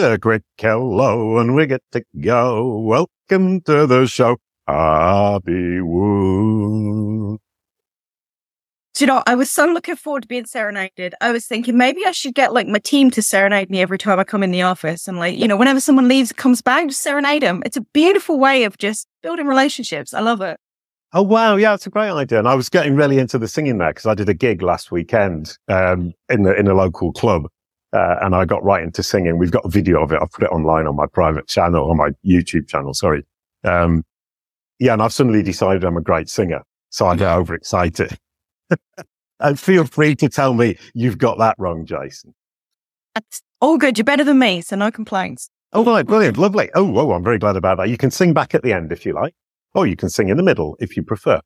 A quick hello and we get to go. Welcome to the show, Abby Wood. Do you know, I was so looking forward to being serenaded. I was thinking maybe I should get like my team to serenade me every time I come in the office. And like, you know, whenever someone leaves, comes back, just serenade them. It's a beautiful way of just building relationships. I love it. Oh wow, yeah, it's a great idea. And I was getting really into the singing there because I did a gig last weekend um, in the in a local club, uh, and I got right into singing. We've got a video of it. I've put it online on my private channel, on my YouTube channel. Sorry. Um, yeah, and I've suddenly decided I'm a great singer, so I get overexcited. and feel free to tell me you've got that wrong, Jason. That's all good. You're better than me, so no complaints. Oh, right, brilliant, lovely. Oh, oh, I'm very glad about that. You can sing back at the end if you like, or you can sing in the middle if you prefer.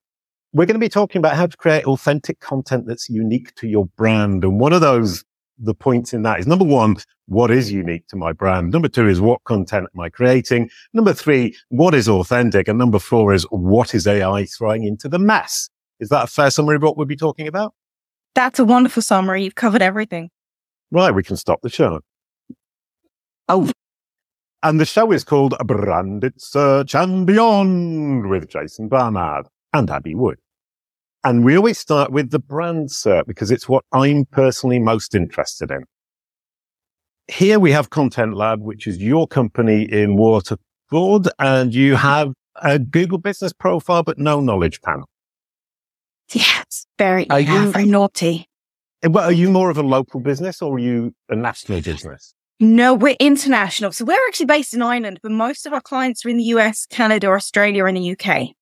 We're going to be talking about how to create authentic content that's unique to your brand. And one of those, the points in that is number one, what is unique to my brand? Number two is what content am I creating? Number three, what is authentic? And number four is what is AI throwing into the mess? Is that a fair summary of what we'll be talking about? That's a wonderful summary. You've covered everything. Right, we can stop the show. Oh, And the show is called Branded Search and Beyond with Jason Barnard and Abby Wood. And we always start with the brand search because it's what I'm personally most interested in. Here we have Content Lab, which is your company in Waterford, and you have a Google business profile, but no knowledge panel. yes. Very, Are yeah, you- very naughty. Eh, Well, are you more of a local business or are you a national business? No, we're international. So we're actually based in Ireland, but most of our clients are in the US, Canada, Australia, and the UK.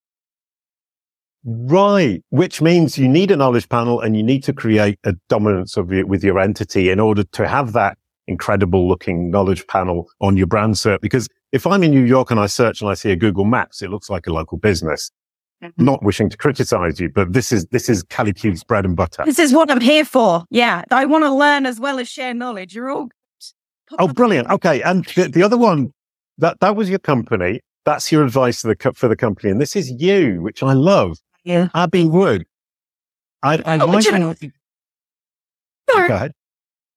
Right. Which means you need a knowledge panel and you need to create a dominance of it with your entity in order to have that incredible looking knowledge panel on your brand search. Because if I'm in New York and I search and I see a Google Maps, it looks like a local business. Mm-hmm. Not wishing to criticize you, but this is, this is Kalicube's bread and butter. This is what I'm here for. Yeah. I want to learn as well as share knowledge. You're all good. Oh, brilliant. Okay. And the, the other one, that, that was your company. That's your advice to the, for the company. And this is you, which I love. Yeah. Abby Wood. I, I Oh, like you know- Go ahead.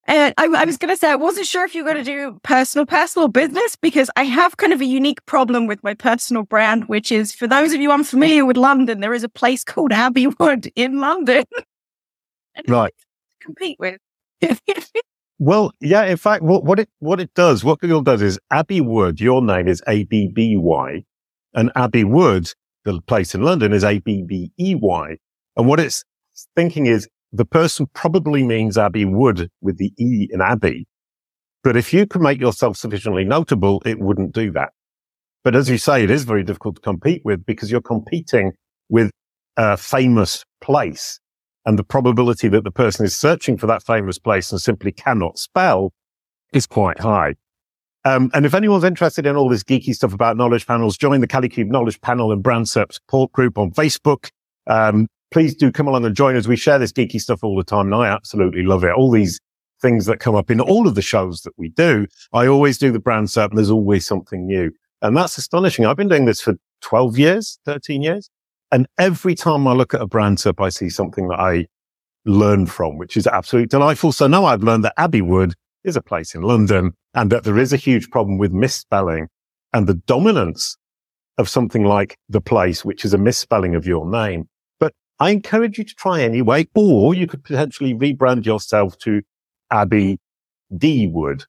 Uh, I, I was going to say, I wasn't sure if you were going to do personal, personal business because I have kind of a unique problem with my personal brand, which is for those of you unfamiliar with London, there is a place called Abbey Wood in London. Right. to compete with. Well, yeah. In fact, what, what it what it does, what Google does is Abbey Wood. Your name is A B B Y, and Abbey Wood, the place in London, is A B B E Y. And what it's thinking is the person probably means Abbey Wood with the E in Abbey. But if you can make yourself sufficiently notable, it wouldn't do that. But as you say, it is very difficult to compete with because you're competing with a famous place and the probability that the person is searching for that famous place and simply cannot spell is quite high. Um, and if anyone's interested in all this geeky stuff about knowledge panels, join the Kalicube Knowledge Panel and Brand Support Group on Facebook. Um, please do come along and join us. We share this geeky stuff all the time, and I absolutely love it. All these things that come up in all of the shows that we do, I always do the Brand Search, and there's always something new. And that's astonishing. I've been doing this for 12 years, 13 years. And every time I look at a brand SERP, I see something that I learn from, which is absolutely delightful. So now I've learned that Abbey Wood is a place in London and that there is a huge problem with misspelling and the dominance of something like the place, which is a misspelling of your name. But I encourage you to try anyway, or you could potentially rebrand yourself to Abbey D Wood.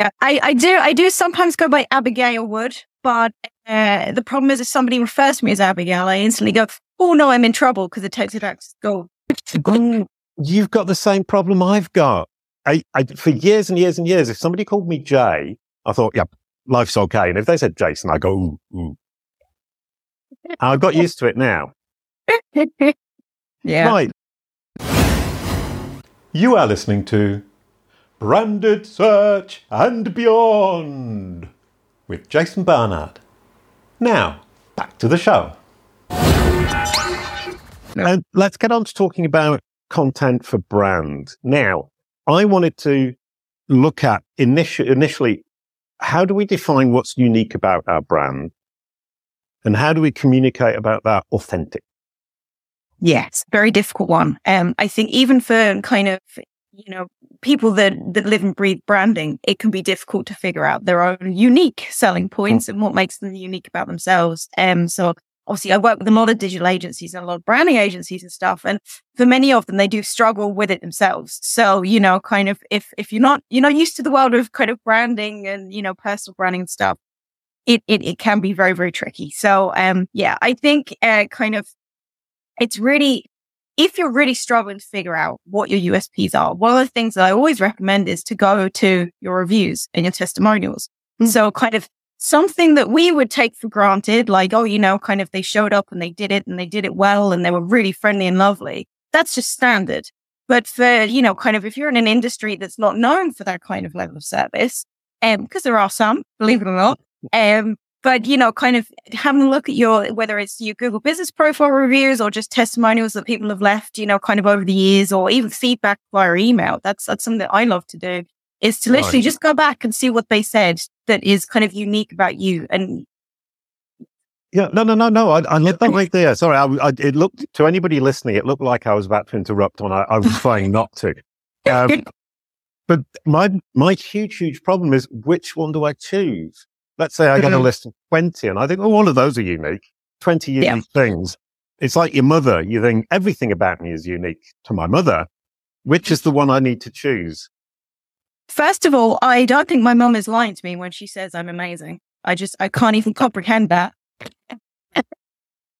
Yeah, I, I do I do sometimes go by Abigail Wood, but uh, the problem is if somebody refers to me as Abigail, I instantly go, oh no, I'm in trouble because it takes it back to go. Mm, You've got the same problem I've got. I, I, for years and years and years, if somebody called me Jay, I thought, yeah, life's okay. And if they said Jason, I go, ooh, ooh. I've got used to it now. yeah. Right. You are listening to Branded Search and Beyond with Jason Barnard. Now, back to the show. And let's get on to talking about content for brand. Now, I wanted to look at initi- initially how do we define what's unique about our brand and how do we communicate about that authentic? Yes, very difficult one. Um, I think even for kind of you know, people that, that live and breathe branding, it can be difficult to figure out their own unique selling points and what makes them unique about themselves. Um, so obviously I work with a lot of digital agencies and a lot of branding agencies and stuff. And for many of them, they do struggle with it themselves. So, you know, kind of if, if you're not, you're not used to the world of kind of branding and, you know, personal branding and stuff, it, it, it can be very, very tricky. So, um, yeah, I think, uh, kind of it's really, if you're really struggling to figure out what your USPs are, one of the things that I always recommend is to go to your reviews and your testimonials. Mm-hmm. So kind of something that we would take for granted, like, oh, you know, kind of they showed up and they did it and they did it well and they were really friendly and lovely. That's just standard. But for, you know, kind of if you're in an industry that's not known for that kind of level of service, um, because there are some, believe it or not, um, but you know, kind of having a look at your, whether it's your Google business profile reviews or just testimonials that people have left, you know, kind of over the years or even feedback via email. That's, that's something that I love to do is to literally just go back and see what they said that is kind of unique about you. And yeah, no, no, no, no. I, I love that right there. Sorry, I, I, it looked to anybody listening, it looked like I was about to interrupt when I, I was trying not to. Um, but my my huge, huge problem is which one do I choose? Let's say I get a mm-hmm. list of 20 and I think, oh, all of those are unique, 20 unique yeah. things. It's like your mother. You think everything about me is unique to my mother. Which is the one I need to choose? First of all, I don't think my mum is lying to me when she says I'm amazing. I just, I can't even comprehend that. um,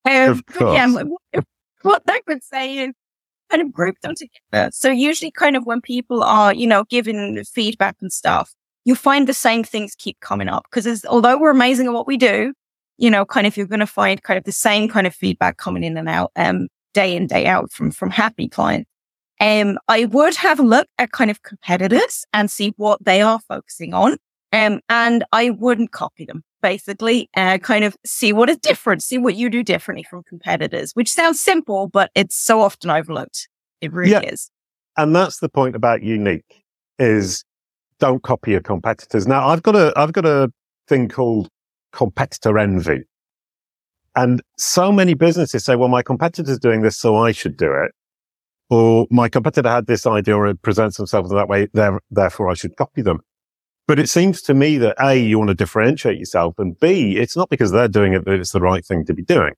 of course. Yeah, what I would say is kind of group them together. So usually kind of when people are, you know, giving feedback and stuff, you find the same things keep coming up because as although we're amazing at what we do, you know, kind of you're going to find kind of the same kind of feedback coming in and out, um, day in, day out from, from happy clients. Um, I would have a look at kind of competitors and see what they are focusing on. Um, and I wouldn't copy them basically, uh, kind of see what is different, see what you do differently from competitors, which sounds simple, but it's so often overlooked. It really yeah. is. And that's the point about unique is don't copy your competitors. Now, I've got a, I've got a thing called competitor envy. And so many businesses say, well, my competitor's doing this, so I should do it. Or my competitor had this idea or it presents themselves in that way, therefore I should copy them. But it seems to me that A, you want to differentiate yourself and B, it's not because they're doing it that it's the right thing to be doing.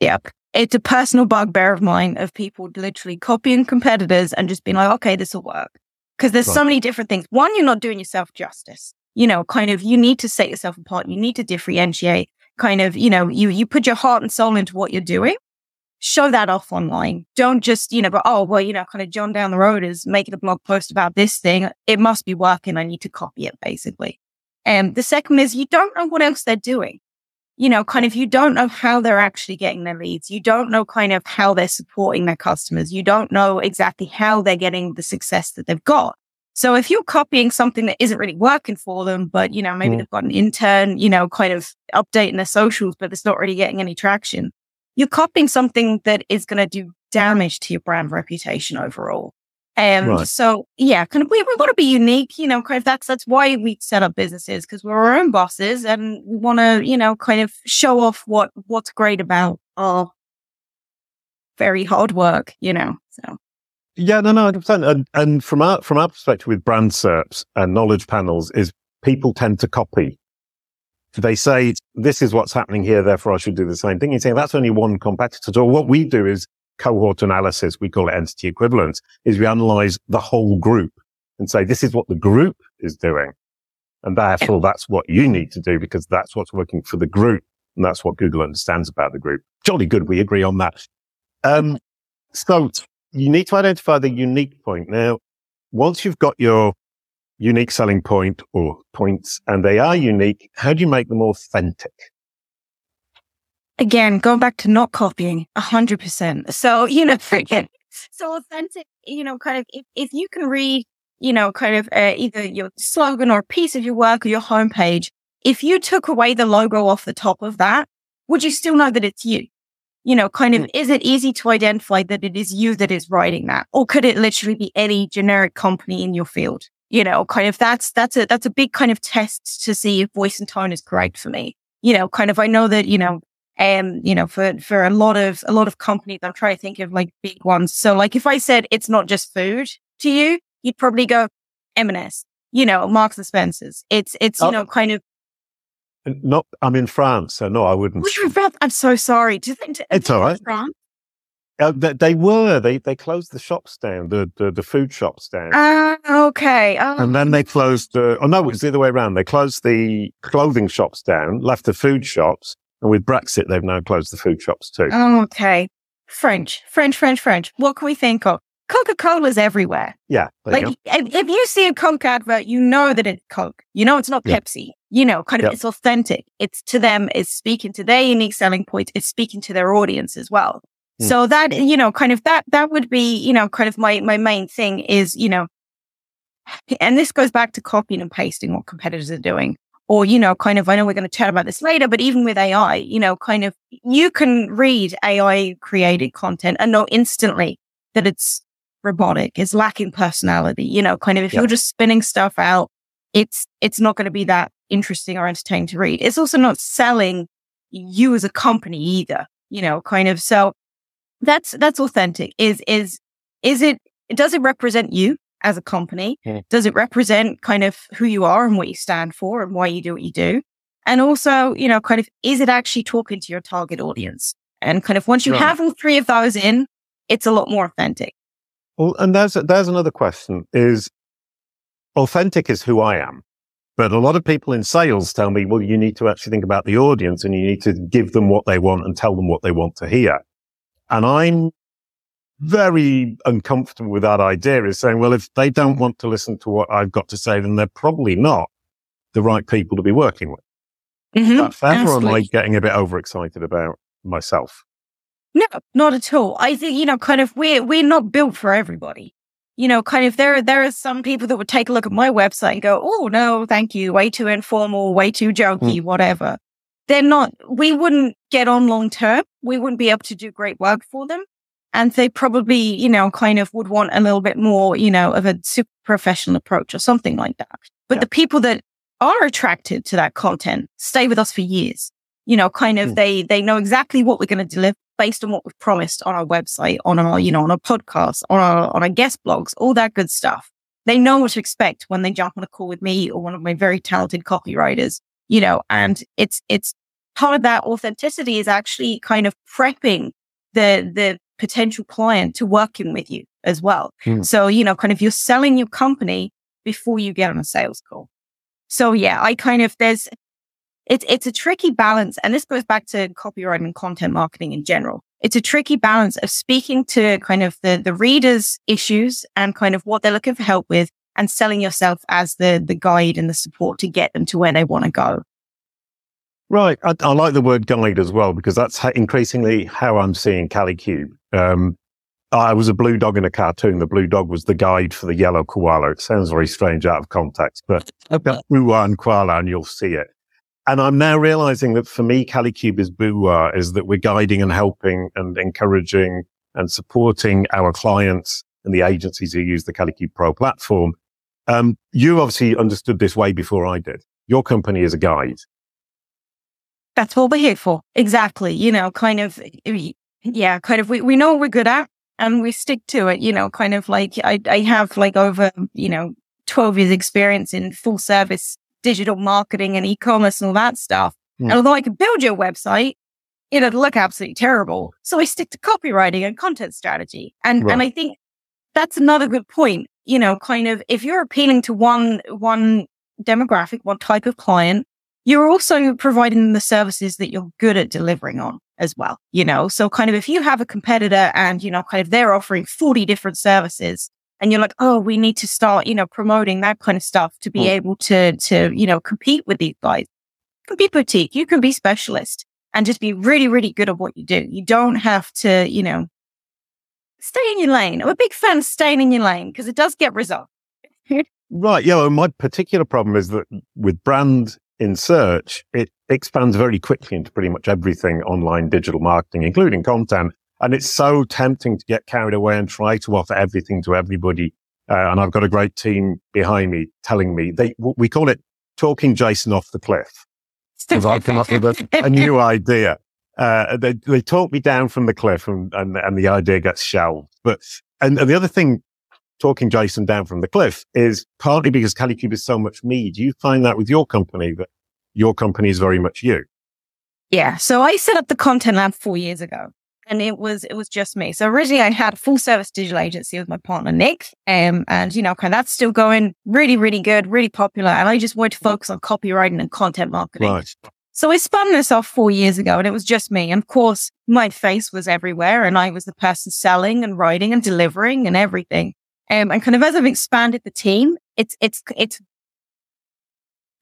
Yep. It's a personal bugbear of mine of people literally copying competitors and just being like, okay, this will work. Because there's right. so many different things. One, you're not doing yourself justice. You know, kind of, you need to set yourself apart. You need to differentiate. Kind of, you know, you you put your heart and soul into what you're doing. Show that off online. Don't just, you know, go, oh, well, you know, kind of John down the road is making a blog post about this thing. It must be working. I need to copy it, basically. And the second is you don't know what else they're doing you know, kind of you don't know how they're actually getting their leads. You don't know kind of how they're supporting their customers. You don't know exactly how they're getting the success that they've got. So if you're copying something that isn't really working for them, but you know, maybe mm. they've got an intern, you know, kind of updating their socials, but it's not really getting any traction. You're copying something that is going to do damage to your brand reputation overall. And right. so, yeah, kind of, we, we want to be unique, you know, kind of that's, that's why we set up businesses because we're our own bosses and we want to, you know, kind of show off what, what's great about our very hard work, you know, so. Yeah, no, no, 100%. And, and from our, from our perspective with brand SERPs and knowledge panels is people tend to copy. They say, this is what's happening here, therefore I should do the same thing. You say that's only one competitor. So what we do is cohort analysis, we call it entity equivalence, is we analyze the whole group and say, this is what the group is doing. And therefore that's what you need to do because that's what's working for the group. And that's what Google understands about the group. Jolly good. We agree on that. Um, so you need to identify the unique point. Now, once you've got your unique selling point or points and they are unique, how do you make them authentic? again, going back to not copying a hundred percent. So, you know, forget. So authentic, you know, kind of, if, if you can read, you know, kind of uh, either your slogan or a piece of your work or your homepage, if you took away the logo off the top of that, would you still know that it's you? You know, kind of, mm. is it easy to identify that it is you that is writing that? Or could it literally be any generic company in your field? You know, kind of that's, that's a, that's a big kind of test to see if voice and tone is correct for me. You know, kind of, I know that, you know, um, you know, for, for a lot of, a lot of companies, I'm trying to think of like big ones. So like if I said it's not just food to you, you'd probably go M&S, you know, Marks and Spencers. It's, it's, you Oh. know, kind of, Not, I'm in France, so no, I wouldn't. Which was about- I'm so sorry. Do you think It's all right. France? Uh, they, were. They they closed the shops down, the the, the food shops down, Ah, okay. Oh, and then they closed. Uh, oh no, it was the other way around. They closed the clothing shops down, left the food shops, and with Brexit, they've now closed the food shops too. oh, okay. French, French, French, French. What can we think of? Coca Cola's everywhere. yeah, you Like, if, if you see a Coke advert, you know that it's Coke. You know it's not. Pepsi. You know, kind of, Yep. it's authentic. It's to them. It's speaking to their unique selling point. It's speaking to their audience as well. Hmm. So that, you know, kind of that, that would be, you know, kind of my, my main thing is, you know, and this goes back to copying and pasting what competitors are doing. Or, you know, kind of, I know we're going to chat about this later, but even with AI, you know, kind of, you can read AI created content and know instantly that it's robotic, it's lacking personality. You know, kind of if Yeah. you're just spinning stuff out, it's it's not going to be that interesting or entertaining to read. It's also not selling you as a company either. You know, kind of so that's that's authentic. Is is is it does it represent you as a company? Yeah. Does it represent kind of who you are and what you stand for and why you do what you do? And also, you know, kind of is it actually talking to your target audience? And kind of once you Right. have all three of those in, it's a lot more authentic. Well, and there's there's another question: is authentic is who I am, but a lot of people in sales tell me, well, you need to actually think about the audience and you need to give them what they want and tell them what they want to hear. And I'm very uncomfortable with that idea. Is saying, well, if they don't want to listen to what I've got to say, then they're probably not the right people to be working with. Mhm. That fair, or am I getting a bit overexcited about myself? No, not at all. I think, you know, kind of we're we're not built for everybody. You know, kind of there there are some people that would take a look at my website and go, Oh no, thank you, way too informal, way too jokey, whatever. They're not we wouldn't get on long term. We wouldn't be able to do great work for them. And they probably, you know, kind of would want a little bit more, you know, of a super professional approach or something like that. But Yeah. the people that are attracted to that content stay with us for years. You know, kind of Mm. they they know exactly what we're going to deliver based on what we've promised on our website, on our, you know, on our podcast, on our on our guest blogs, all that good stuff. They know what to expect when they jump on a call with me or one of my very talented copywriters, you know, and it's it's part of that authenticity is actually kind of prepping the the potential client to working with you as well. Hmm. So, you know, kind of you're selling your company before you get on a sales call. So yeah, I kind of there's it's it's a tricky balance, and this goes back to copywriting and content marketing in general. It's a tricky balance of speaking to kind of the the readers' issues and kind of what they're looking for help with, and selling yourself as the the guide and the support to get them to where they want to go. Right. I, I like the word guide as well because that's how, increasingly how I'm seeing Kalicube. Um, I was a blue dog in a cartoon. The blue dog was the guide for the yellow koala. It sounds very strange out of context, but Boowa and Kwala and you'll see it. And I'm now realizing that for me, Kalicube is Boowa, is that we're guiding and helping and encouraging and supporting our clients and the agencies who use the Kalicube Pro platform. Um, you obviously understood this way before I did. Your company is a guide. That's what we're here for. Exactly. You know, kind of, yeah, kind of, we, we know what we're good at and we stick to it, you know, kind of like I, I have like over, you know, 12 years experience in full service digital marketing and e-commerce and all that stuff. Hmm. And although I could build your website, it'd look absolutely terrible. So I stick to copywriting and content strategy. And, Right. and I think that's another good point. You know, kind of if you're appealing to one, one demographic, one type of client, you're also providing the services that you're good at delivering on as well. You know, so kind of if you have a competitor and, you know, kind of they're offering 40 different services and you're like, oh, we need to start, you know, promoting that kind of stuff to be Mm. able to, to, you know, compete with these guys. You can be boutique, you can be specialist and just be really, really good at what you do. You don't have to, you know, stay in your lane. I'm a big fan of staying in your lane because it does get results. Right. Yeah. Well, my particular problem is that with brand in search, it expands very quickly into pretty much everything online digital marketing, including content. And it's so tempting to get carried away and try to offer everything to everybody. Uh, and I've got a great team behind me telling me they, we call it talking Jason off the cliff. Because I've come up with a, a new idea. Uh, they, they talk me down from the cliff and, and, and the idea gets shelved. But, and, and the other thing talking Jason down from the cliff is partly because Kalicube is so much me. Do you find that with your company that your company is very much you? Yeah. So I set up the content lab four years ago and it was it was just me. So originally I had a full service digital agency with my partner Nick, um, and you know, kind of that's still going really, really good, really popular. And I just wanted to focus on copywriting and content marketing. Right. So I spun this off four years ago, and it was just me. And of course, my face was everywhere, and I was the person selling and writing and delivering and everything. Um, and kind of as I've expanded the team, it's it's it's.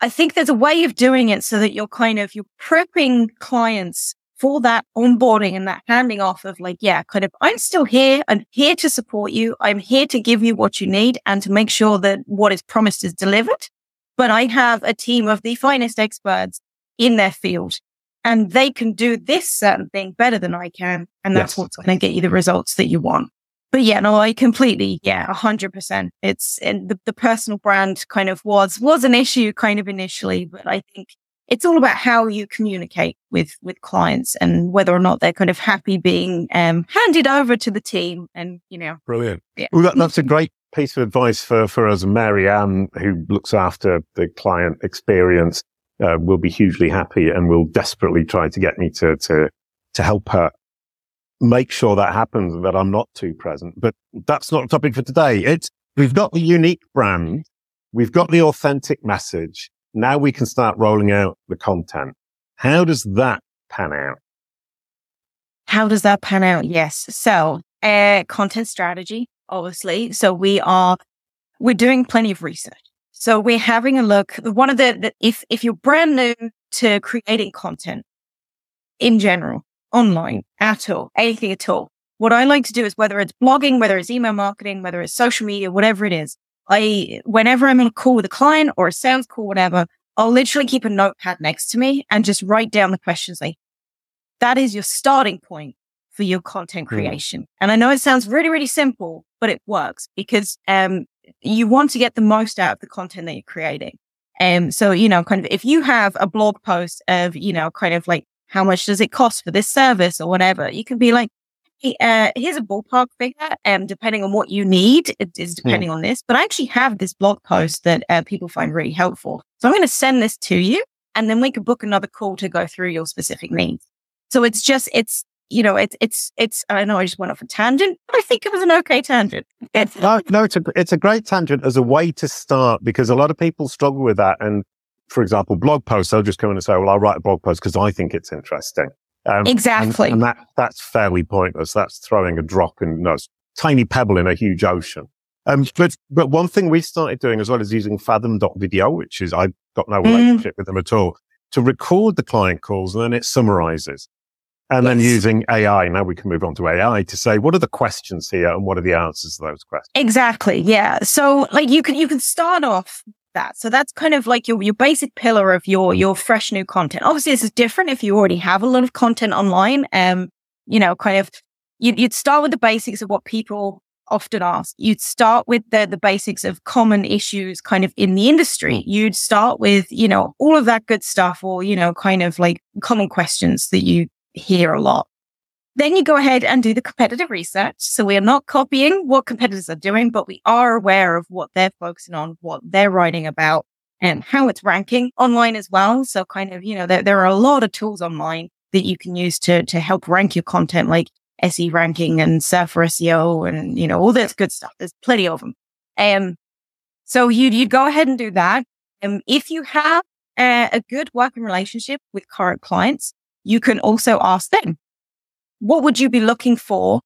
I think there's a way of doing it so that you're kind of you're prepping clients for that onboarding and that handing off of like, yeah, kind of, I'm still here. I'm here to support you. I'm here to give you what you need and to make sure that what is promised is delivered. But I have a team of the finest experts in their field and they can do this certain thing better than I can. And that's yes. what's going to get you the results that you want. But yeah, no, I completely, yeah, a hundred percent. It's and the, the personal brand kind of was, was an issue kind of initially, but I think it's all about how you communicate with with clients and whether or not they're kind of happy being um, handed over to the team and you know brilliant yeah. well that, that's a great piece of advice for for us mary ann who looks after the client experience uh, will be hugely happy and will desperately try to get me to to to help her make sure that happens and that i'm not too present but that's not a topic for today it's we've got the unique brand we've got the authentic message now we can start rolling out the content. How does that pan out? How does that pan out? Yes. So, uh, content strategy, obviously. So we are, we're doing plenty of research. So we're having a look. One of the, the if, if you're brand new to creating content in general, online at all, anything at all, what I like to do is whether it's blogging, whether it's email marketing, whether it's social media, whatever it is, I, whenever I'm on a call with a client or a sales call, whatever, I'll literally keep a notepad next to me and just write down the questions. Like that is your starting point for your content hmm. creation. Mm. And I know it sounds really, really simple, but it works because, um, you want to get the most out of the content that you're creating. And um, so, you know, kind of if you have a blog post of, you know, kind of like how much does it cost for this service or whatever, you can be like, uh, here's a ballpark figure, and um, depending on what you need, it is hmm. depending on this. But I actually have this blog post that uh, people find really helpful. So I'm going to send this to you, and then we can book another call to go through your specific needs. So it's just, it's, you know, it's, it's, it's, I know I just went off a tangent, but I think it was an okay tangent. It's, no, no, it's a, it's a great tangent as a way to start because a lot of people struggle with that. And for example, blog posts, they'll just come in and say, well, I'll write a blog post because I think it's interesting. Um, exactly. And, and, that, that's fairly pointless. That's throwing a drop in, no, tiny pebble in a huge ocean. Um, but, but one thing we started doing as well is using fathom.video, which is, I've got no mm. relationship mm. with them at all, to record the client calls and then it summarizes. And yes. then using AI, now we can move on to AI to say, what are the questions here and what are the answers to those questions? Exactly. Yeah. So like you can, you can start off that. So that's kind of like your, your basic pillar of your, your fresh new content. Obviously, this is different if you already have a lot of content online. Um, you know, kind of, you'd, you'd start with the basics of what people often ask. You'd start with the, the basics of common issues kind of in the industry. You'd start with, you know, all of that good stuff or, you know, kind of like common questions that you hear a lot. Then you go ahead and do the competitive research. So we are not copying what competitors are doing, but we are aware of what they're focusing on, what they're writing about and how it's ranking online as well. So kind of, you know, there, there are a lot of tools online that you can use to, to help rank your content like SE ranking and Surfer SEO and, you know, all this good stuff. There's plenty of them. Um, so you, you go ahead and do that. And um, if you have a, a good working relationship with current clients, you can also ask them what would you be looking for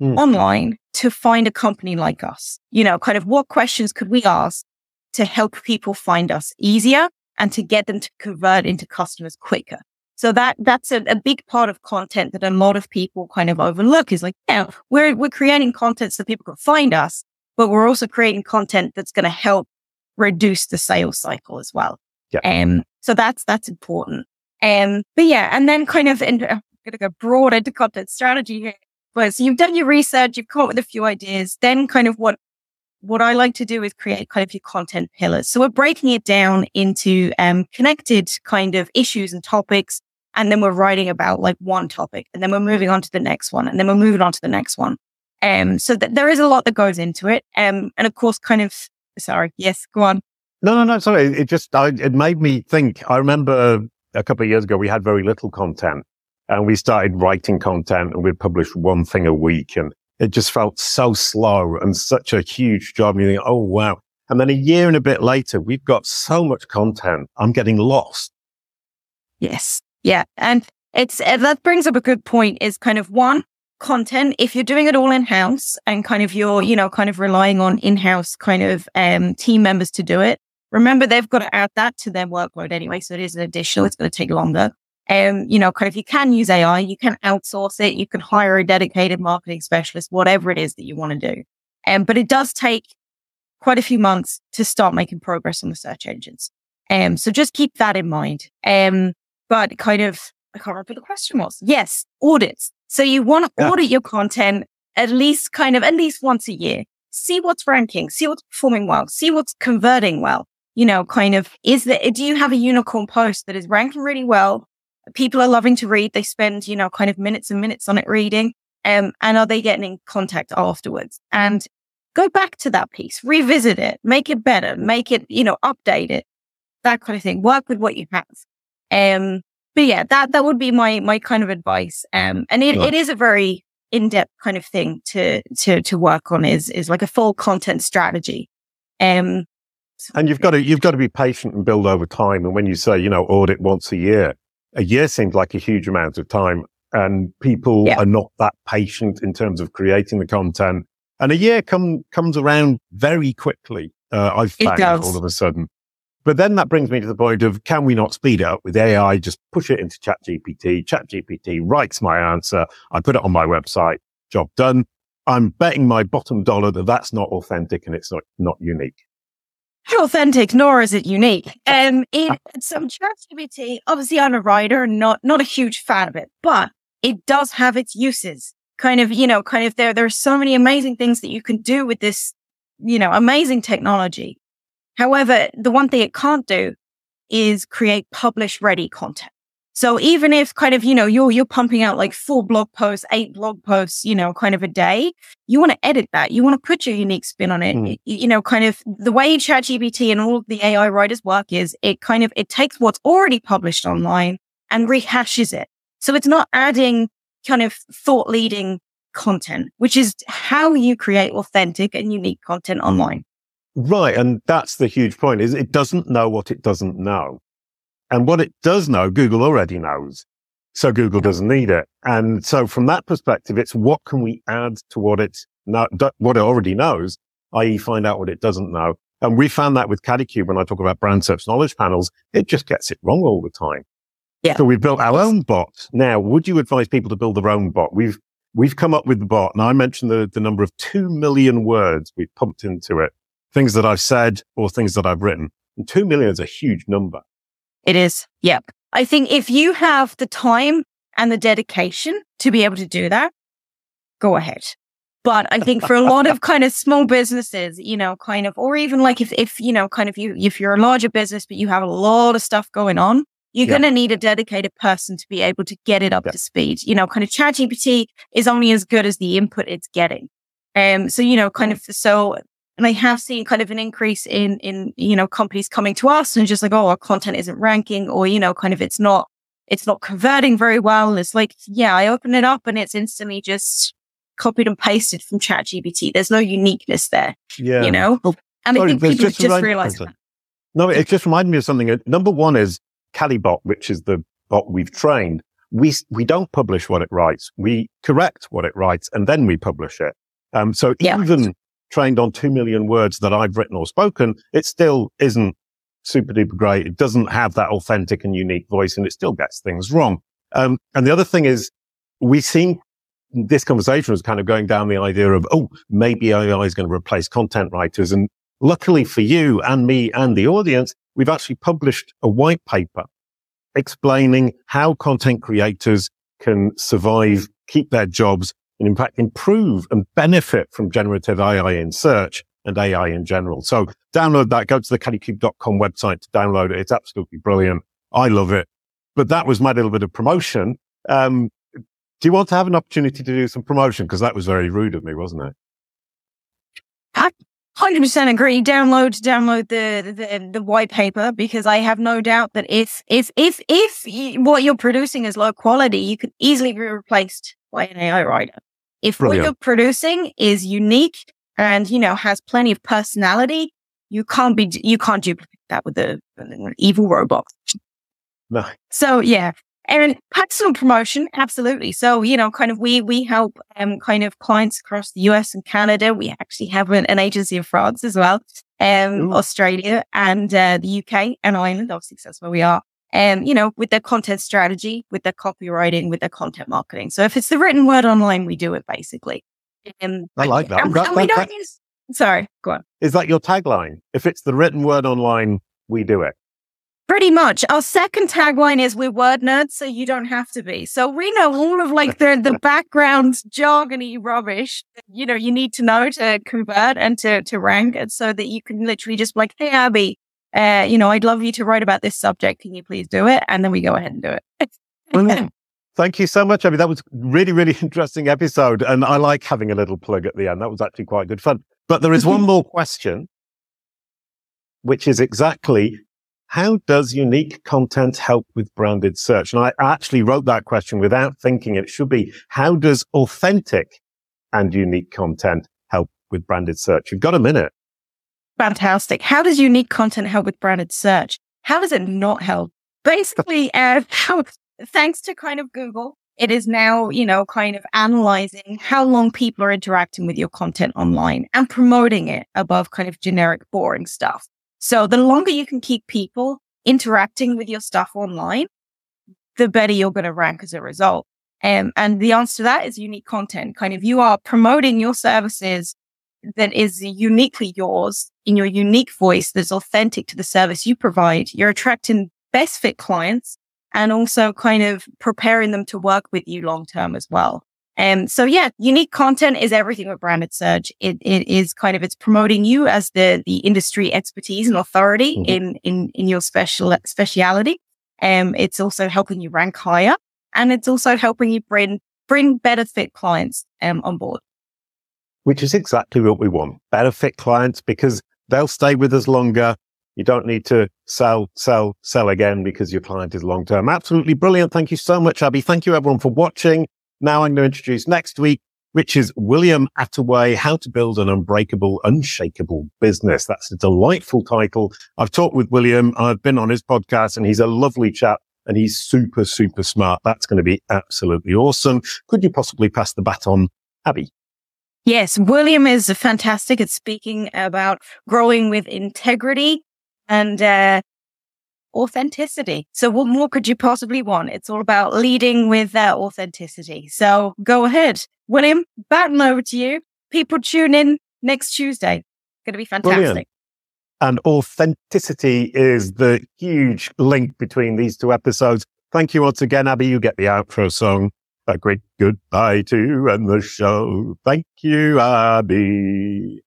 mm. online to find a company like us? You know, kind of what questions could we ask to help people find us easier and to get them to convert into customers quicker? So that, that's a, a big part of content that a lot of people kind of overlook is like, yeah, we're, we're creating content so people can find us, but we're also creating content that's going to help reduce the sales cycle as well. Yeah. Um, so that's, that's important. Um, but yeah, and then kind of, in, going to go broad into content strategy here. But so you've done your research, you've come up with a few ideas. Then kind of what, what I like to do is create kind of your content pillars. So we're breaking it down into, um, connected kind of issues and topics. And then we're writing about like one topic and then we're moving on to the next one and then we're moving on to the next one. Um, so that there is a lot that goes into it. Um, and of course, kind of, sorry. Yes, go on. No, no, no. Sorry. It just, I, it made me think. I remember a couple of years ago, we had very little content and we started writing content and we'd publish one thing a week and it just felt so slow and such a huge job. And you think, oh, wow. And then a year and a bit later, we've got so much content. I'm getting lost. Yes. Yeah. And it's, uh, that brings up a good point is kind of one, content, if you're doing it all in house and kind of you're, you know, kind of relying on in house kind of um, team members to do it, remember they've got to add that to their workload anyway. So it is an additional, it's going to take longer. Um, you know, kind of you can use AI, you can outsource it, you can hire a dedicated marketing specialist, whatever it is that you want to do. Um, but it does take quite a few months to start making progress on the search engines. Um, so just keep that in mind. Um, but kind of, I can't remember the question was. Yes, audits. So you want to yeah. audit your content at least kind of at least once a year. See what's ranking, see what's performing well, see what's converting well. You know, kind of is that, do you have a unicorn post that is ranking really well? People are loving to read. They spend, you know, kind of minutes and minutes on it reading. Um, and are they getting in contact afterwards? And go back to that piece, revisit it, make it better, make it, you know, update it, that kind of thing. Work with what you have. Um, but yeah, that, that would be my, my kind of advice. Um, and it, it is a very in-depth kind of thing to, to, to work on is, is like a full content strategy. Um, and you've got to, you've got to be patient and build over time. And when you say, you know, audit once a year, a year seems like a huge amount of time and people yeah. are not that patient in terms of creating the content. And a year come, comes around very quickly. Uh, I've found all of a sudden. But then that brings me to the point of can we not speed up with AI? Just push it into ChatGPT. ChatGPT writes my answer. I put it on my website. Job done. I'm betting my bottom dollar that that's not authentic and it's not, not unique. Authentic, nor is it unique. Um, in some ChatGPT, obviously I'm a writer, not not a huge fan of it, but it does have its uses. Kind of, you know, kind of there. There are so many amazing things that you can do with this, you know, amazing technology. However, the one thing it can't do is create publish ready content. So even if kind of, you know, you're, you're pumping out like four blog posts, eight blog posts, you know, kind of a day, you want to edit that. You want to put your unique spin on it. Mm. You, you, know, kind of the way ChatGPT and all the AI writers work is it kind of, it takes what's already published online and rehashes it. So it's not adding kind of thought leading content, which is how you create authentic and unique content online. Right. And that's the huge point is it doesn't know what it doesn't know. And what it does know, Google already knows. So Google doesn't need it. And so from that perspective, it's what can we add to what it's not, what it already knows, i.e. find out what it doesn't know. And we found that with Kalicube when I talk about brand search knowledge panels, it just gets it wrong all the time. Yeah. So we've built our own bot. Now, would you advise people to build their own bot? We've, we've come up with the bot and I mentioned the, the number of 2 million words we've pumped into it things that I've said or things that I've written. And two million is a huge number. It is. Yep. I think if you have the time and the dedication to be able to do that, go ahead. But I think for a lot of kind of small businesses, you know, kind of, or even like if, if, you know, kind of you, if you're a larger business, but you have a lot of stuff going on, you're yeah. going to need a dedicated person to be able to get it up yeah. to speed. You know, kind of ChatGPT is only as good as the input it's getting. Um, so, you know, kind of, so and I have seen kind of an increase in, in, you know, companies coming to us and just like, oh, our content isn't ranking or, you know, kind of it's not, it's not converting very well. And it's like, yeah, I open it up and it's instantly just copied and pasted from ChatGPT. There's no uniqueness there. Yeah. You know? And Sorry, I think people just, just realize that. No, it just reminded me of something. Number one is Calibot, which is the bot we've trained. We, we don't publish what it writes. We correct what it writes and then we publish it. Um, so yeah. even trained on 2 million words that I've written or spoken, it still isn't super duper great. It doesn't have that authentic and unique voice and it still gets things wrong. Um, and the other thing is we seem this conversation was kind of going down the idea of, oh, maybe AI is going to replace content writers. And luckily for you and me and the audience, we've actually published a white paper explaining how content creators can survive, keep their jobs and in fact improve and benefit from generative AI in search and AI in general. So download that, go to the kalicube.com website to download it. It's absolutely brilliant. I love it. But that was my little bit of promotion. Um, Do you want to have an opportunity to do some promotion? Because that was very rude of me, wasn't it? I 100% agree. Download, download the, the, the white paper because I have no doubt that if, if, if, if what you're producing is low quality, you could easily be replaced by an AI writer. If Brilliant. what you're producing is unique and, you know, has plenty of personality, you can't be, you can't duplicate that with the, evil robot. No. So yeah, and personal promotion, absolutely. So, you know, kind of we, we help, um, kind of clients across the US and Canada. We actually have an, an agency in France as well, um, Ooh. Australia and, uh, the UK and Ireland. Obviously, that's where we are. And, um, you know, with their content strategy, with their copywriting, with their content marketing. So if it's the written word online, we do it basically. Um, I like that. And, that, and we don't use, sorry, go on. Is that your tagline? If it's the written word online, we do it. Pretty much. Our second tagline is we're word nerds, so you don't have to be. So we know all of like the, the background jargony rubbish, you know, you need to know to convert and to, to rank and so that you can literally just be like, Hey, Abby, uh, you know, I'd love you to write about this subject. Can you please do it? And then we go ahead and do it. Thank you so much, Abby. That was really, really interesting episode. And I like having a little plug at the end. That was actually quite good fun. But there is one more question, which is exactly how does unique content help with branded search? And I actually wrote that question without thinking. It should be, how does authentic and unique content help with branded search? You've got a minute. Fantastic. How does unique content help with branded search? How does it not help? Basically, uh, how, thanks to kind of Google, it is now, you know, kind of analyzing how long people are interacting with your content online and promoting it above kind of generic, boring stuff. So the longer you can keep people interacting with your stuff online, the better you're going to rank as a result. Um, and the answer to that is unique content. Kind of you are promoting your services that is uniquely yours in your unique voice that's authentic to the service you provide. You're attracting best fit clients and also kind of preparing them to work with you long term as well. Um, so yeah, unique content is everything with branded search. It, it is kind of, it's promoting you as the, the industry expertise and authority mm-hmm. in, in, in your special speciality. Um, it's also helping you rank higher and it's also helping you bring, bring better fit clients, um, on board. Which is exactly what we want. Better fit clients because they'll stay with us longer. You don't need to sell, sell, sell again because your client is long term. Absolutely brilliant. Thank you so much, Abby. Thank you everyone for watching. Now I'm going to introduce next week, which is William Attaway, How to Build an Unbreakable, Unshakable Business. That's a delightful title. I've talked with William. I've been on his podcast and he's a lovely chap and he's super, super smart. That's going to be absolutely awesome. Could you possibly pass the baton, Abby? Yes, William is fantastic at speaking about growing with integrity and uh, authenticity. So what more could you possibly want? It's all about leading with that authenticity. So go ahead. William, baton over to you. People tune in next Tuesday. It's Going to be fantastic. Brilliant. And authenticity is the huge link between these two episodes. Thank you once again, Abby. You get the outro song. A great goodbye to end the show. Thank you, Abby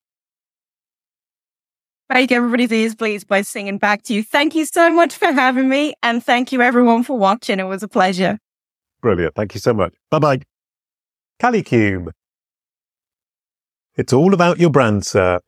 make everybody's ears pleased by singing back to you. Thank you so much for having me. And thank you everyone for watching. It was a pleasure. Brilliant. Thank you so much. Bye bye. Kalicube. It's all about your brand, sir.